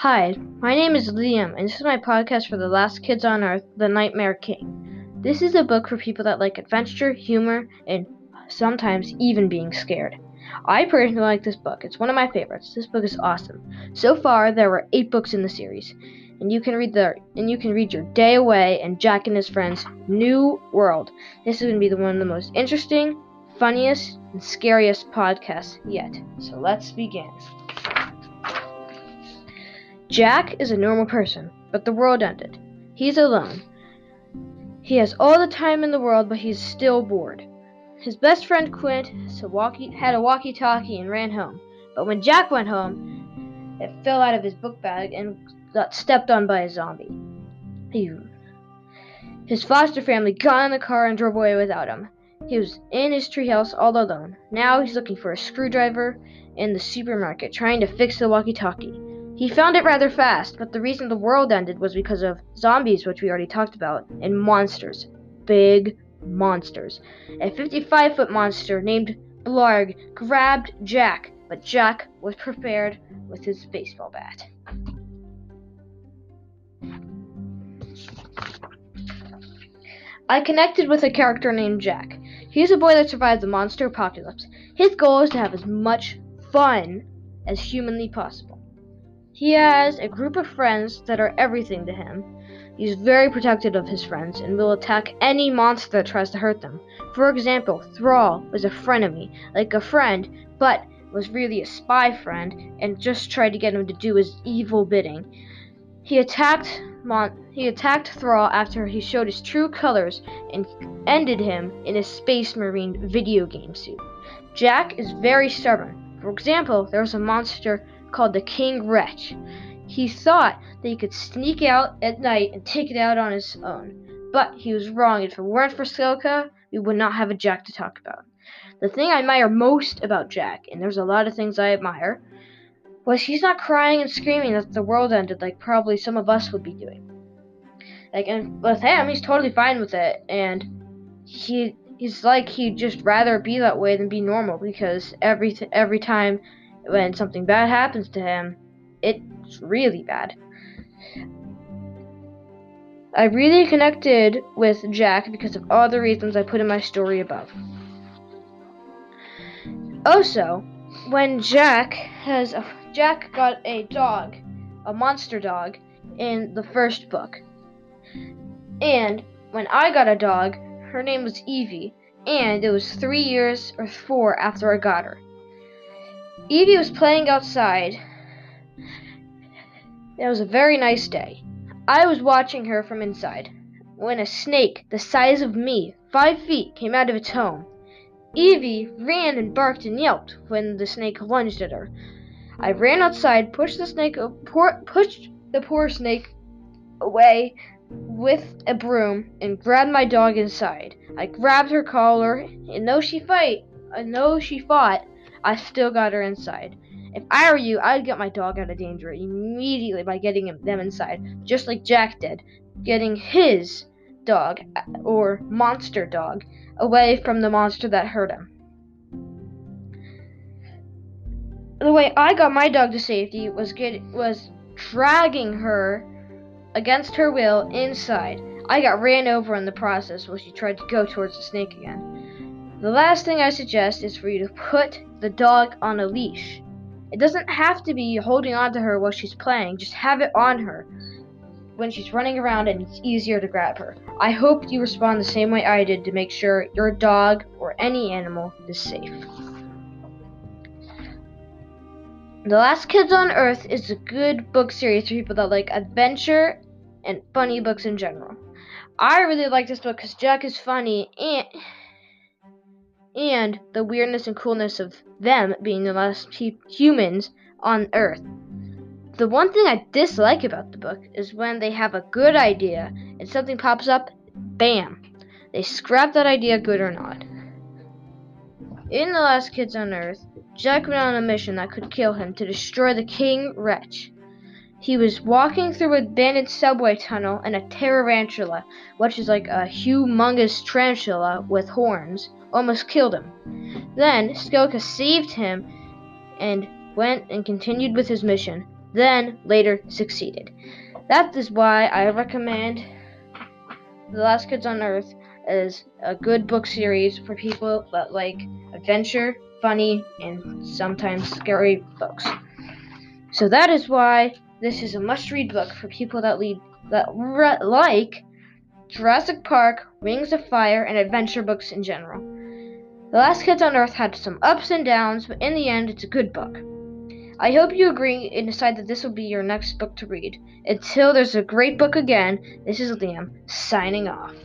Hi, my name is Liam, and this is my podcast for the last kids on earth, The Nightmare King. This is a book for people that like adventure, humor, and sometimes even being scared. I personally like this book. It's one of my favorites. This book is awesome. So far, there were eight books in the series, and you can read the and you can read your day away and Jack and his friends' new world. This is going to be the one of the most interesting, funniest, and scariest podcasts yet. So let's begin. Jack is a normal person, but the world ended. He's alone. He has all the time in the world, but he's still bored. His best friend Quint had a walkie talkie and ran home. But when Jack went home, it fell out of his book bag and got stepped on by a zombie. He, his foster family got in the car and drove away without him. He was in his treehouse all alone. Now he's looking for a screwdriver in the supermarket, trying to fix the walkie talkie. He found it rather fast, but the reason the world ended was because of zombies, which we already talked about, and monsters. Big monsters. A 55 foot monster named Blarg grabbed Jack, but Jack was prepared with his baseball bat. I connected with a character named Jack. He's a boy that survived the monster apocalypse. His goal is to have as much fun as humanly possible. He has a group of friends that are everything to him. He's very protective of his friends and will attack any monster that tries to hurt them. For example, Thrull was a frenemy, like a friend, but was really a spy friend and just tried to get him to do his evil bidding. He attacked Mon- he attacked Thrull after he showed his true colors and ended him in a space marine video game suit. Jack is very stubborn. For example, there was a monster called the King Wretch. He thought that he could sneak out at night and take it out on his own. But he was wrong. If it weren't for Skaelka, we would not have a Jack to talk about. The thing I admire most about Jack, and there's a lot of things I admire, was he's not crying and screaming that the world ended like probably some of us would be doing. Like, and with him, he's totally fine with it, and he he's like he'd just rather be that way than be normal because every every time when something bad happens to him, it's really bad. I really connected with Jack because of all the reasons I put in my story above. Also, when Jack has a, Jack got a dog, a monster dog, in the first book. And when I got a dog, her name was Evie, and it was three years or four after I got her. Evie was playing outside. It was a very nice day. I was watching her from inside when a snake the size of me, five feet, came out of its home. Evie ran and barked and yelped when the snake lunged at her. I ran outside, pushed the snake, pushed the poor snake away with a broom, and grabbed my dog inside. I grabbed her collar, and though she fight, and though she fought, I still got her inside. If I were you, I'd get my dog out of danger immediately by getting them inside, just like Jack did, getting his dog, uh, or monster dog, away from the monster that hurt him. The way I got my dog to safety was get was dragging her against her will inside. I got ran over in the process while she tried to go towards the snake again. The last thing I suggest is for you to put the dog on a leash. It doesn't have to be holding on to her while she's playing, just have it on her when she's running around and it's easier to grab her. I hope you respond the same way I did to make sure your dog or any animal is safe. The Last Kids on Earth is a good book series for people that like adventure and funny books in general. I really like this book because Jack is funny and and the weirdness and coolness of them being the last humans on Earth. The one thing I dislike about the book is when they have a good idea and something pops up, bam, they scrap that idea, good or not. In The Last Kids on Earth, Jack went on a mission that could kill him to destroy the King Wretch. He was walking through an abandoned subway tunnel and a tarantula, which is like a humongous tarantula with horns, almost killed him. Then Skaelka saved him and went and continued with his mission. then later succeeded. That is why I recommend The Last Kids on Earth as a good book series for people that like adventure, funny, and sometimes scary books. So that is why this is a must-read book for people that lead that re- like Jurassic Park, Wings of Fire, and adventure books in general. The Last Kids on Earth had some ups and downs, but in the end, it's a good book. I hope you agree and decide that this will be your next book to read. Until there's a great book again, this is Liam, signing off.